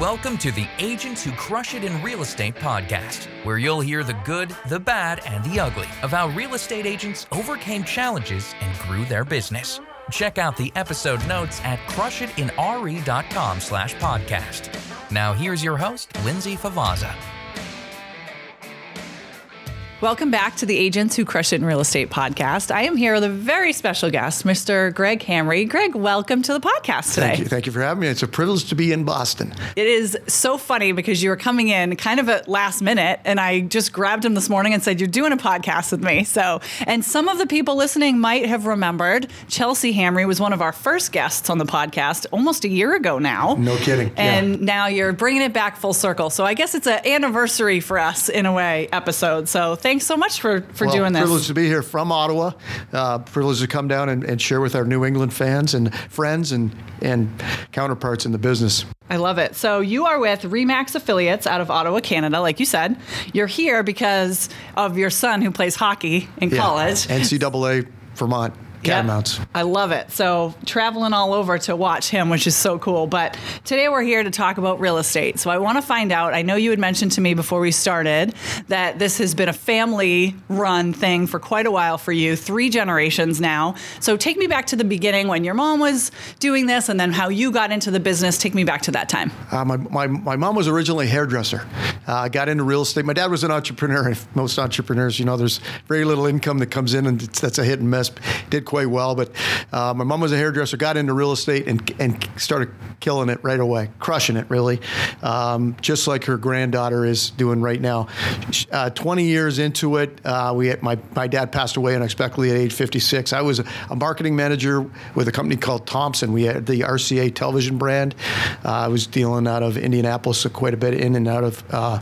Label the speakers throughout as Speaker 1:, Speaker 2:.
Speaker 1: Welcome to the Agents Who Crush It in Real Estate podcast, where you'll hear the good, the bad, and the ugly of how real estate agents overcame challenges and grew their business. Check out the episode notes at crushitinre.com slash podcast. Now here's your host, Lindsay Favazza.
Speaker 2: Welcome back to the Agents Who Crush It in Real Estate podcast. I am here with a very special guest, Mr. Greg Hamry. Greg, welcome to the podcast today.
Speaker 3: Thank you. Thank you for having me. It's a privilege to be in Boston.
Speaker 2: It is so funny because you were coming in kind of at last minute, and I just grabbed him this morning and said, You're doing a podcast with me. So, and some of the people listening might have remembered Chelsea Hamry was one of our first guests on the podcast almost a year ago now.
Speaker 3: No kidding.
Speaker 2: And
Speaker 3: Yeah.
Speaker 2: now you're bringing it back full circle. So I guess it's an anniversary for us in a way episode. So thanks so much for, for
Speaker 3: Well,
Speaker 2: doing this.
Speaker 3: Privileged to be here from Ottawa. Uh, privileged to come down and, and share with our New England fans and friends and, and counterparts in the business.
Speaker 2: I love it. So you are with Remax Affiliates out of Ottawa, Canada, like you said. You're here because of your son who plays hockey in
Speaker 3: Yeah.
Speaker 2: college.
Speaker 3: NCAA Vermont
Speaker 2: Yep. I love it. So traveling all over to watch him, which is so cool. But today we're here to talk about real estate. So I want to find out. I know you had mentioned to me before we started that this has been a family run thing for quite a while for you, three generations now. So take me back to the beginning when your mom was doing this and then how you got into the business. Take me back to that time.
Speaker 3: Uh, my, my, my mom was originally a hairdresser. Uh, got into real estate. My dad was an entrepreneur. Most entrepreneurs, you know, there's very little income that comes in, and it's, that's a hit and miss. Did quite well, but uh, my mom was a hairdresser. Got into real estate and and started killing it right away, crushing it really, um, just like her granddaughter is doing right now. Uh, 20 years into it, uh, we had, my my dad passed away unexpectedly at age 56. I was a, marketing manager with a company called Thomson. We had the RCA television brand. Uh, I was dealing out of Indianapolis quite a bit, in and out of uh,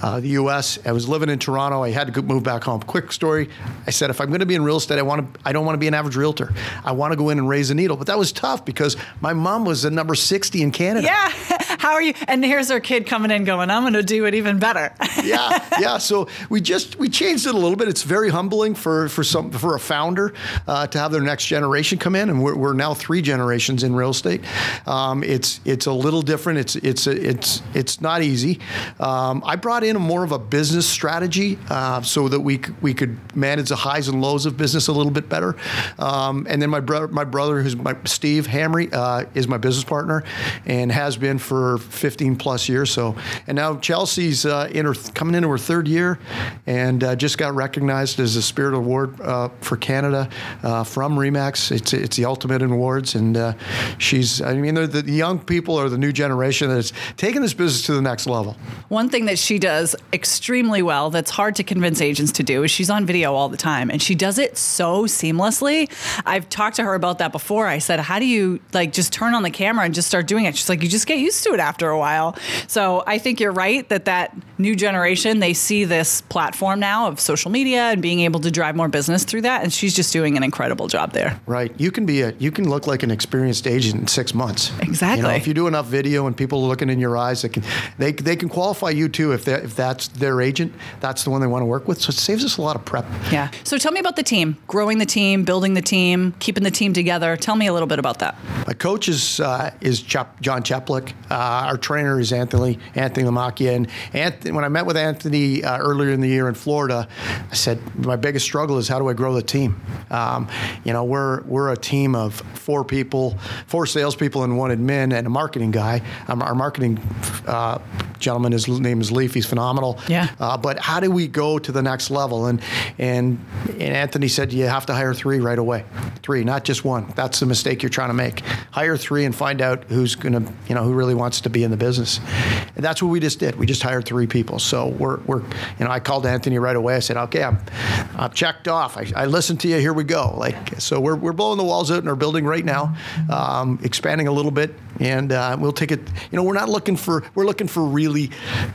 Speaker 3: uh, the U.S. I was living in Toronto. I had to move back home. Quick story: I said, if I'm going to be in real estate, I want to. I don't want to be an average realtor. I want to go in and raise a needle. But that was tough because my mom was the number 60 in Canada.
Speaker 2: Yeah. How are you? And here's our kid coming in going, I'm going to do it even better.
Speaker 3: yeah, yeah. So we just we changed it a little bit. It's very humbling for for some for a founder uh, to have their next generation come in, and we're, we're now three generations in real estate. Um, it's it's a little different. It's it's it's it's not easy. Um, I brought in a more of a business strategy uh, so that we we could manage the highs and lows of business a little bit better. Um, and then my brother my brother who's my Steve Hamry uh, is my business partner and has been for 15 plus years. So and now Chelsea's uh, in her coming into her third year, and uh, just got recognized as a Spirit Award uh, for Canada uh, from Remax. It's it's the ultimate in awards, and uh, she's I mean the young people are the new generation that's taking this business to the next level.
Speaker 2: One thing that she does extremely well that's hard to convince agents to do is she's on video all the time and she does it so seamlessly. I've talked to her about that before. I said, How do you like just turn on the camera and just start doing it? She's like, You just get used to it after a while. So I think you're right that that new generation, they see this platform now of social media and being able to drive more business through that. And she's just doing an incredible job there.
Speaker 3: Right. You can be a you can look like an experienced agent in six months.
Speaker 2: Exactly.
Speaker 3: You know, if you do enough video and people are looking in your eyes, they can they, they can qualify you too if that if that's their agent. That's the one they want to work with. So it saves us a lot of prep.
Speaker 2: Yeah. So tell me about the team, growing the team, building the team, keeping the team together. Tell me a little bit about that.
Speaker 3: My coach is uh, is Chap- John Cheplick. Uh, our trainer is Anthony Anthony Lamacchia. And Anthony, when I met with Anthony uh, earlier in the year in Florida, I said my biggest struggle is how do I grow the team. Um, you know, we're we're a team of four people, four salespeople and one admin and a marketing guy. Um, our marketing uh, gentleman, his name is Leaf. He's phenomenal.
Speaker 2: Yeah.
Speaker 3: Uh, but how do we go to the next level? And and and Anthony said you have to hire three right away. Three, not just one. That's the mistake you're trying to make. Hire three and find out who's going to, you know, who really wants to be in the business. And that's what we just did. We just hired three people. So we're, we're you know, I called Anthony right away. I said, okay, I'm, I'm checked off. I, I listened to you. Here we go. Like, so we're, we're blowing the walls out in our building right now, um, expanding a little bit, and uh, we'll take it. You know, we're not looking for we're looking for really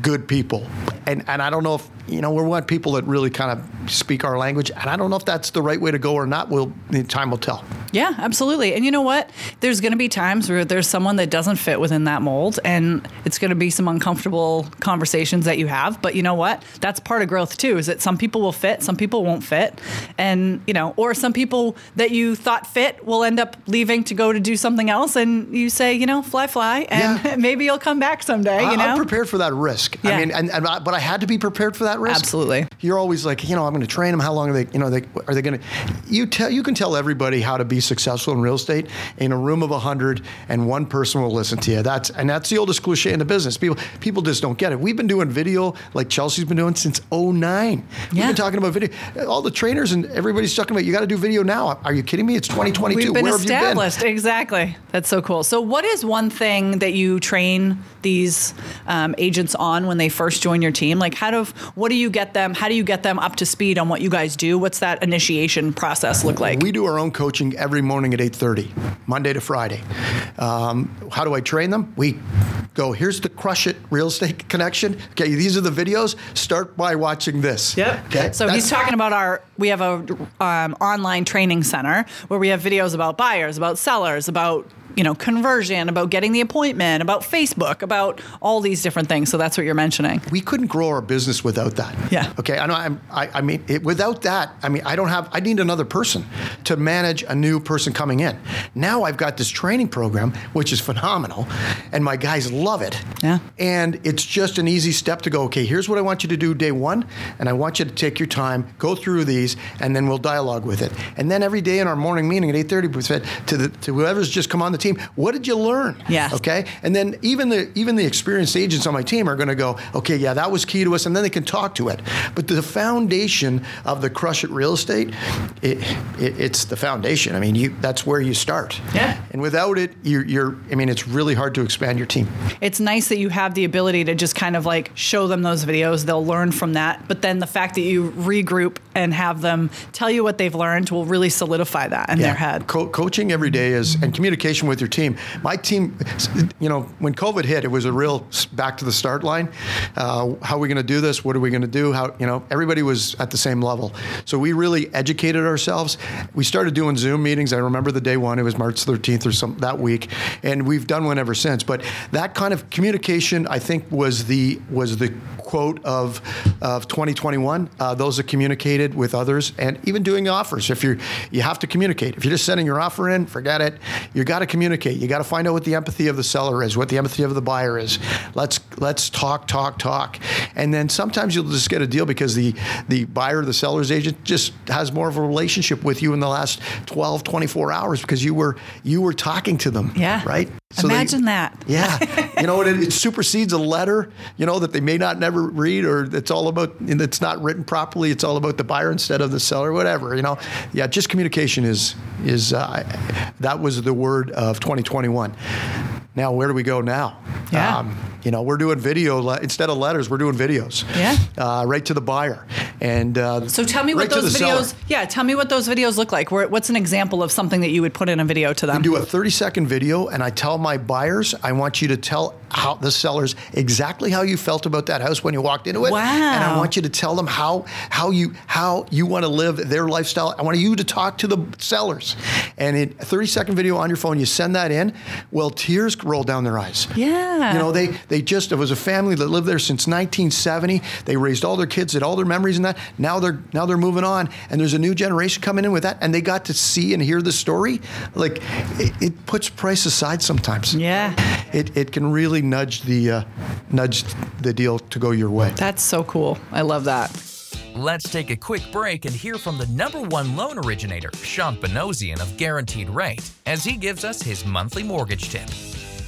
Speaker 3: good people. And and I don't know if you know we want people that really kind of speak our language. And I don't know if that's the right way to go or not. We'll time will tell.
Speaker 2: Yeah, absolutely. And you know what? There's going to be times where there's someone that doesn't fit within that mold, and it's going to be some uncomfortable conversations that you have. But you know what? That's part of growth too. Is that some people will fit, some people won't fit, and you know, or some people that you thought fit will end up leaving to go to do something else, and you say, you know, fly, fly, and
Speaker 3: Yeah.
Speaker 2: maybe you'll come back someday.
Speaker 3: I,
Speaker 2: You know,
Speaker 3: I'm prepared for that risk.
Speaker 2: Yeah.
Speaker 3: I mean, and, and I, but I had to be prepared for that risk.
Speaker 2: Absolutely.
Speaker 3: You're always like, you know, I'm going to train them. How long are they? You know, they are they going to? You tell you can tell everybody how to be successful in real estate in a room of hundred, and one person will listen to you. That's and that's the oldest cliche in the business. People people just don't get it. We've been doing video like Chelsea's been doing since 09. We've
Speaker 2: Yeah.
Speaker 3: been talking about video. All the trainers and everybody's talking about you got to do video now. Are you kidding me? It's 2022.
Speaker 2: We've been
Speaker 3: Where have you been?
Speaker 2: established. Exactly. That's so cool. So, what is one thing that you train these um, agents on when they first join your team? Like, how do what do you get them? How do you get them up to speed on what you guys do? What's that initiation process look like?
Speaker 3: We do our own coaching every morning at 8:30, Monday to Friday. Um, how do I train them? We go. Here's the Crush It Real Estate Connection. Okay, these are the videos. Start by watching this. Okay.
Speaker 2: So
Speaker 3: That's-
Speaker 2: he's talking about our. We have a um, online training center where we have videos about buyers, about sellers, about you know conversion, about getting the appointment, about Facebook, about all these different things. So that's what you're mentioning.
Speaker 3: we couldn't grow our business without that.
Speaker 2: Yeah.
Speaker 3: Okay. I know. I'm, I, I mean, it, without that, I mean, I don't have. I need another person to manage a new person coming in. Now I've got this training program, which is phenomenal, and my guys love it.
Speaker 2: Yeah.
Speaker 3: And it's just an easy step to go. Okay, here's what I want you to do day one, and I want you to take your time, go through these, and then we'll dialogue with it. And then every day in our morning meeting at 8:30, we said to the to whoever's just come on the team, what did you learn?
Speaker 2: Yes.
Speaker 3: Okay. And then even the even the experienced agents on my team are going to go, okay, yeah, that was key to us, and then they can talk to it. But the foundation of the Crush It Real Estate, it, it, it's the foundation. I mean, you that's where you start.
Speaker 2: Yeah.
Speaker 3: And without it, you're, you're I mean, it's really hard to expand your team.
Speaker 2: it's nice that you have the ability to just kind of like show them those videos. They'll learn from that. But then the fact that you regroup and have them tell you what they've learned will really solidify that in their head.
Speaker 3: Co- coaching every day is and communication with your team. My team, you know, when COVID hit, it was a real back to the start line. Uh, how are we going to do this? What are we going to do? How you know everybody was at the same level, so we really educated ourselves. We started doing Zoom meetings. I remember the day one; it was March 13th or some that week, and we've done one ever since. But that kind of communication, I think, was the was the quote of of 2021. Uh, those that communicated with others, and even doing offers. If you're you have to communicate. If you're just sending your offer in, forget it. You got to communicate. You got to find out what the empathy of the seller is, what the empathy of the buyer is. Let's let's talk, talk, talk, and then sometimes you'll just get a deal because the the buyer, the seller's agent, just has more of a relationship with you in the last 12, 24 hours because you were you were talking to them.
Speaker 2: Yeah.
Speaker 3: Right. They-
Speaker 2: Imagine that.
Speaker 3: yeah, you know, it, it supersedes a letter, you know, that they may not never read, or it's all about, and it's not written properly. It's all about the buyer instead of the seller, whatever, you know. Yeah, just communication is is uh, that was the word of 2021. Now, where do we go now?
Speaker 2: Yeah.
Speaker 3: you know, we're doing video le- instead of letters. We're doing videos.
Speaker 2: Yeah.
Speaker 3: Uh, right to the buyer, and uh,
Speaker 2: So tell me
Speaker 3: right
Speaker 2: what those
Speaker 3: the seller.
Speaker 2: videos. Yeah, tell me what those videos look like. Where, what's an example of something that you would put in a video to them?
Speaker 3: do a 30 second video and I tell my buyers, I want you to tell how the sellers exactly how you felt about that house when you walked into it.
Speaker 2: Wow.
Speaker 3: And I want you to tell them how how you how you want to live their lifestyle. I want you to talk to the sellers. And in a 30 second video on your phone, you send that in, well, tears roll down their eyes.
Speaker 2: Yeah.
Speaker 3: You know, they they just it was a family that lived there since 1970. They raised all their kids, had all their memories and that. Now they're now they're moving on, and there's a new generation coming in with that, and they got to see and hear the story. Like it, it puts price aside sometimes.
Speaker 2: Yeah.
Speaker 3: It, it can really nudge the uh, nudge the deal to go your way.
Speaker 2: That's so cool. I love that.
Speaker 1: Let's take a quick break and hear from the number one loan originator, Shant Banosian of Guaranteed Rate, as he gives us his monthly mortgage tip.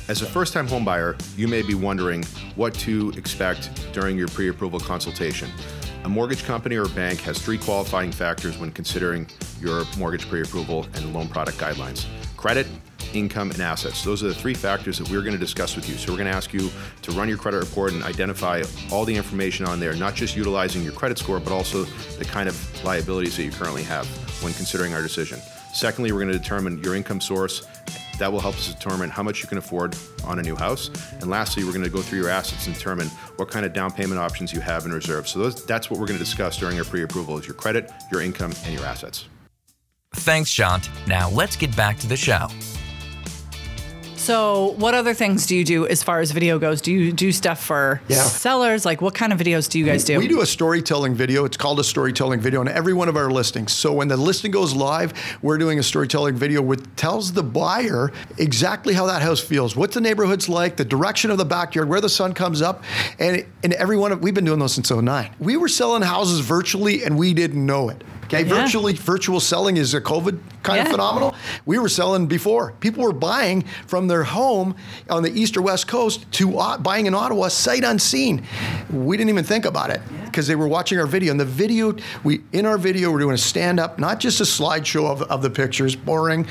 Speaker 4: As a first time homebuyer, you may be wondering what to expect during your pre approval consultation. A mortgage company or bank has three qualifying factors when considering your mortgage pre approval and loan product guidelines credit, income, and assets. Those are the three factors that we're going to discuss with you. So, we're going to ask you to run your credit report and identify all the information on there, not just utilizing your credit score, but also the kind of liabilities that you currently have when considering our decision. Secondly, we're going to determine your income source That will help us determine how much you can afford on a new house. And lastly, we're going to go through your assets and determine what kind of down payment options you have in reserve. So those, that's what we're going to discuss during our pre-approval is your credit, your income, and your assets.
Speaker 1: Thanks, Shant. Now let's get back to the show.
Speaker 2: So, what other things do you do as far as video goes? Do you do stuff for
Speaker 3: Yeah.
Speaker 2: sellers? Like, what kind of videos do you guys do?
Speaker 3: We do a storytelling video. It's called a storytelling video on every one of our listings. So when the listing goes live, we're doing a storytelling video which tells the buyer exactly how that house feels, what the neighborhood's like, the direction of the backyard, where the sun comes up, and and every one of we've been doing those since 09. We were selling houses virtually and we didn't know it. Okay,
Speaker 2: Yeah.
Speaker 3: virtually virtual selling is a COVID kind
Speaker 2: Yeah.
Speaker 3: of phenomenal. We were selling before. People were buying from their home on the east or west coast to uh, buying in Ottawa sight unseen. We didn't even think about it because they were watching our video. And the video, we in our video, we're doing a stand up, not just a slideshow of, of the pictures, boring.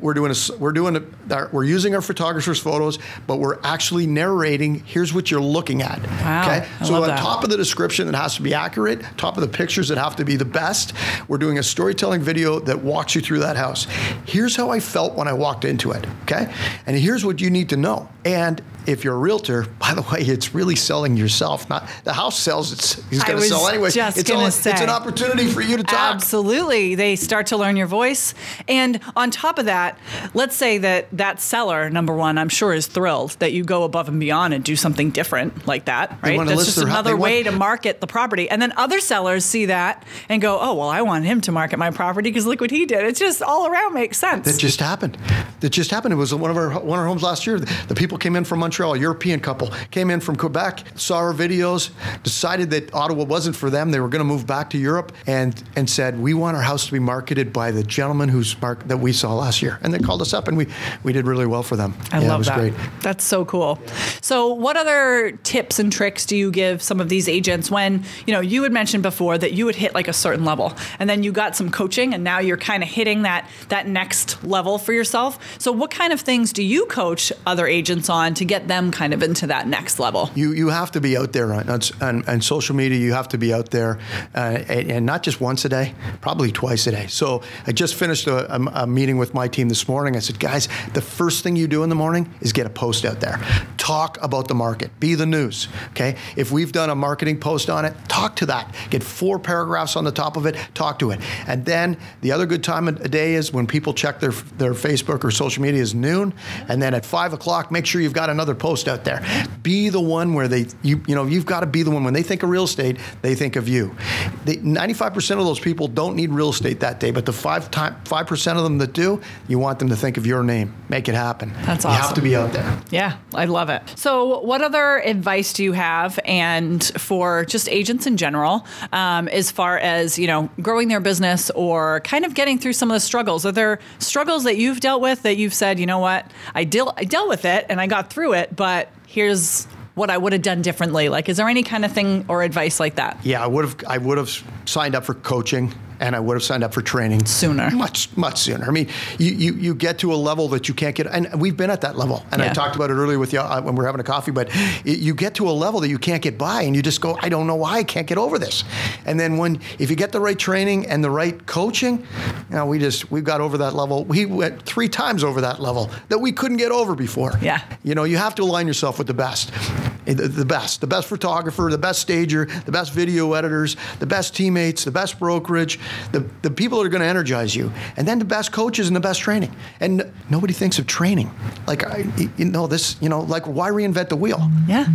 Speaker 3: We're doing a, we're doing a, we're using our photographers' photos, but we're actually narrating. Here's what you're looking at.
Speaker 2: Wow,
Speaker 3: Okay,
Speaker 2: I
Speaker 3: so on
Speaker 2: that.
Speaker 3: top of the description, it has to be accurate. Top of the pictures, it have to be the best. We're doing a storytelling video that walks you through that house. Here's how I felt when I walked into it. Okay, and here's what you need to know. And if you're a realtor, by the way, it's really selling yourself. Not the house sells. It's he's going to sell anyway.
Speaker 2: just
Speaker 3: it's all-
Speaker 2: say.
Speaker 3: it's an opportunity for you to talk.
Speaker 2: Absolutely. They start to learn your voice. And on top of that, let's say that that seller, number one, I'm sure is thrilled that you go above and beyond and do something different like that, right? That's just another
Speaker 3: want-
Speaker 2: way to market the property. And then other sellers see that and go, oh, well, I want him to market my property because look what he did. It's just all around makes sense.
Speaker 3: That just happened. That just happened. It was one of our one of our homes last year. The people came in from Montreal, a European couple, came in from Quebec, saw our videos, decided that Ottawa wasn't for them. They were going to move back to Europe, and and said we want our house to be marketed by the gentleman who's mark that we saw last year. And they called us up, and we we did really well for them.
Speaker 2: I
Speaker 3: yeah,
Speaker 2: love
Speaker 3: it was
Speaker 2: that.
Speaker 3: great.
Speaker 2: That's so cool. So, what other tips and tricks do you give some of these agents when you know you had mentioned before that you would hit like a certain level, and then you got some coaching, and now you're kind of hitting that that next level for yourself. So, what kind of things do you coach other agents on to get them kind of into that next level?
Speaker 3: You you have to be out there on, on, on social media. You have to be out there, uh, and, and not just once a day, probably twice a day. So I just finished a, a, a meeting with my team this morning. I said, guys, the first thing you do in the morning is get a post out there. Talk about the market. Be the news. Okay. If we've done a marketing post on it, talk to that. Get four paragraphs on the top of it. Talk to it. And then the other good time day is when people check their their Facebook or social media is noon, and then at five o'clock, make sure you've got another post out there. Be the one where they you you know you've got to be the one when they think of real estate, they think of you. Ninety five percent of those people don't need real estate that day, but the five time five percent of them that do, you want them to think of your name. Make it happen.
Speaker 2: That's awesome.
Speaker 3: You have to be out there.
Speaker 2: Yeah, I love it. So, what other advice do you have, and for just agents in general, um, as far as you know, growing their business or kind of getting through some of the struggles? Are there struggles that you've dealt with that you've said, you know what, I deal, I dealt with it and I got through it, but here's what I would have done differently? Like, is there any kind of thing or advice like that?
Speaker 3: Yeah, I would have I would have signed up for coaching and I would have signed up for training
Speaker 2: Sooner.
Speaker 3: Much much sooner. I mean, you you, you get to a level that you can't get, and we've been at that level. And I talked about it earlier with you uh, when we were having a coffee. But it, you get to a level that you can't get by, and you just go, I don't know why I can't get over this. And then when if you get the right training and the right coaching, you know, we just we got over that level. We went three times over that level that we couldn't get over before.
Speaker 2: Yeah.
Speaker 3: You know, you have to align yourself with the best. Eh, the the best, the best photographer, the best stager, the best video editors, the best teammates, the best brokerage, the, the people that are going to energize you, and then the best coaches and the best training. And nobody thinks of training. Like, I, you know, this, you know, like, why reinvent the wheel?
Speaker 2: Yeah,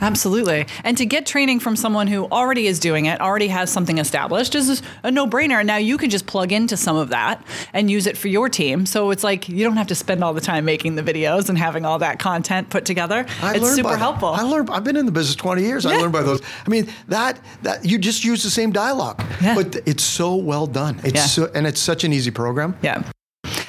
Speaker 2: absolutely. And to get training from someone who already is doing it, already has something established, is a no brainer. And now you can just plug into some of that and use it for your team. So it's like you don't have to spend all the time making the videos and having all that content put together.
Speaker 3: I
Speaker 2: it's super helpful.
Speaker 3: Learned. I've been in the business 20 years. I learned by those. I mean, that that you just use the same dialogue,
Speaker 2: Yeah.
Speaker 3: but it's so well done. It's
Speaker 2: Yeah.
Speaker 3: so, and it's such an easy program.
Speaker 2: yeah.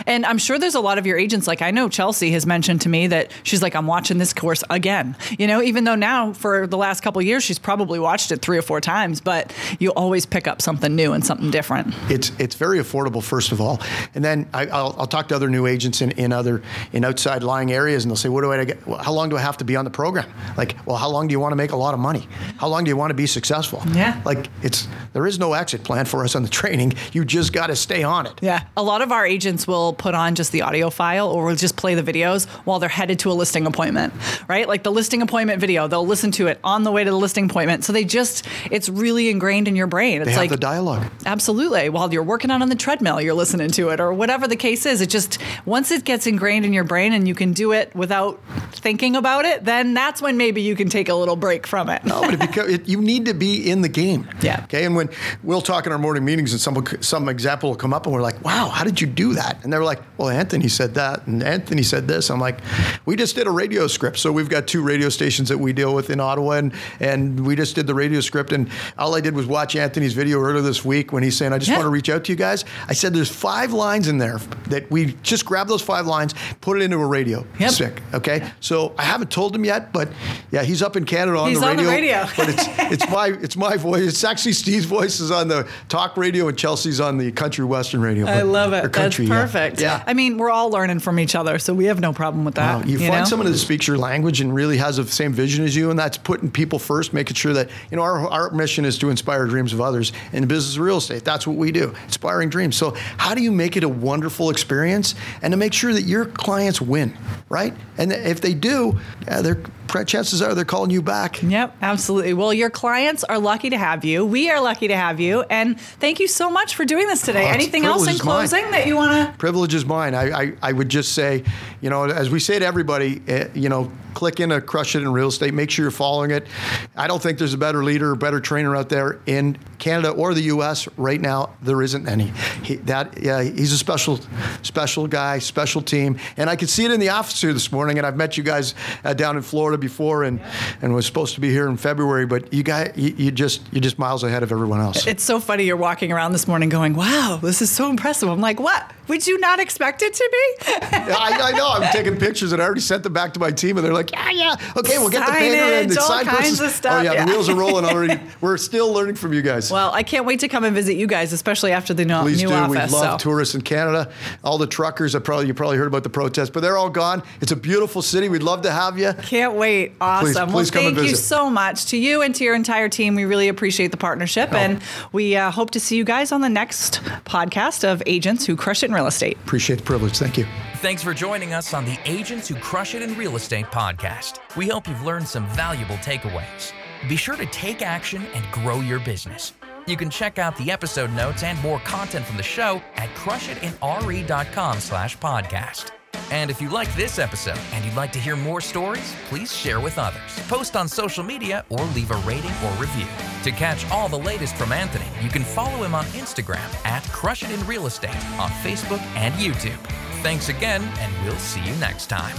Speaker 2: And I'm sure there's a lot of your agents, like I know Chelsea has mentioned to me that she's like, I'm watching this course again. You know, even though now for the last couple of years, she's probably watched it three or four times, but you always pick up something new and something different.
Speaker 3: It's it's very affordable, first of all, and then I, I'll, I'll talk to other new agents in, in other in outside lying areas, and they'll say, "What do I get? well, How long do I have to be on the program? Like, well, how long do you want to make a lot of money? How long do you want to be successful?
Speaker 2: Yeah.
Speaker 3: Like, it's there is no exit plan for us on the training. You just got to stay on it.
Speaker 2: Yeah. A lot of our agents will put on just the audio file or we'll just play the videos while they're headed to a listing appointment, right? Like the listing appointment video, they'll listen to it on the way to the listing appointment. So they just, it's really ingrained in your brain. It's like
Speaker 3: the dialogue.
Speaker 2: Absolutely. While you're working out on the treadmill, you're listening to it, or whatever the case is. It just once it gets ingrained in your brain and you can do it without thinking about it, then that's when maybe you can take a little break from it.
Speaker 3: No, but it it, you need to be in the game.
Speaker 2: Yeah.
Speaker 3: Okay. And when we'll talk in our morning meetings, and some some example will come up, and we're like, "Wow, how did you do that?" And they're like, "Well, Anthony said that, and Anthony said this." I'm like, "We just did a radio script, so we've got two radio stations that we deal with in Ottawa, and and we just did the radio script, and all I did was watch Anthony's video earlier this week when he's saying, "I just
Speaker 2: Yeah.
Speaker 3: want to reach out to you guys." I said, "There's five lines in there that we just grab those five lines, put it into a radio.
Speaker 2: Yep.
Speaker 3: Sick. Okay. So I haven't told him yet, but yeah, he's up in Canada on
Speaker 2: He's
Speaker 3: the
Speaker 2: on the
Speaker 3: radio.
Speaker 2: radio.
Speaker 3: but it's it's my it's my voice. It's actually Steve's voice is on the talk radio, and Chelsea's on the country western radio.
Speaker 2: I love it.
Speaker 3: country,
Speaker 2: That's
Speaker 3: yeah. Yeah.
Speaker 2: I mean, we're all learning from each other, so we have no problem with that.
Speaker 3: Wow, you, find
Speaker 2: know?
Speaker 3: someone that speaks your language and really has the same vision as you, and that's putting people first, making sure that you know our, our mission is to inspire dreams of others in the business of real estate. That's what we do, inspiring dreams. So how do you make it a wonderful experience and to make sure that your clients win, right? And if they do, yeah, their chances are they're calling you back.
Speaker 2: Yep, absolutely. Well, your clients are lucky to have you. We are lucky to have you. And thank you so much for doing this today.
Speaker 3: Oh,
Speaker 2: Anything else in
Speaker 3: is mine.
Speaker 2: closing that you want to?
Speaker 3: privilege is mine. I, I, I would just say, you know, as we say to everybody, eh, you know, click in a Crush It in Real Estate. Make sure you're following it. I don't think there's a better leader or better trainer out there in Canada or the U.S. right now. There isn't any. He, that yeah, he's a special, special guy, special team, and I could see it in the office here this morning. And I've met you guys uh, down in Florida before, and and was supposed to be here in February. But you guys, you, you just you're just miles ahead of everyone else.
Speaker 2: It's so funny. You're walking around this morning going, wow, this is so impressive. I'm like, what? Would you not expect it to be?
Speaker 3: I, I know. I'm taking pictures and I already sent them back to my team, and they're like, "Yeah, yeah, okay, we'll get the painter and the
Speaker 2: all
Speaker 3: sign
Speaker 2: kinds of stuff,
Speaker 3: Oh yeah,
Speaker 2: yeah.
Speaker 3: the wheels are rolling already. We're still learning from you guys.
Speaker 2: well, I can't wait to come and visit you guys, especially after the no-
Speaker 3: Please
Speaker 2: new
Speaker 3: do.
Speaker 2: office.
Speaker 3: we love
Speaker 2: so.
Speaker 3: tourists in Canada. All the truckers. I probably you probably heard about the protests, but they're all gone. It's a beautiful city. We'd love to have you.
Speaker 2: Can't wait. Awesome.
Speaker 3: Please-
Speaker 2: well,
Speaker 3: please
Speaker 2: thank you so much to you and to your entire team. We really appreciate the partnership.
Speaker 3: Oh.
Speaker 2: And we uh, hope to see you guys on the next podcast of Agents Who Crush It Real Estate.
Speaker 3: Appreciate the privilege. Thank you.
Speaker 1: Thanks for joining us on the Agents Who Crush It in Real Estate podcast. We hope you've learned some valuable takeaways. Be sure to take action and grow your business. You can check out the episode notes and more content from the show at crushitinre.com slash podcast. And if you like this episode and you'd like to hear more stories, please share with others. Post on social media or leave a rating or review. To catch all the latest from Anthony, you can follow him on Instagram at Crush It in Real Estate on Facebook and YouTube. Thanks again, and we'll see you next time.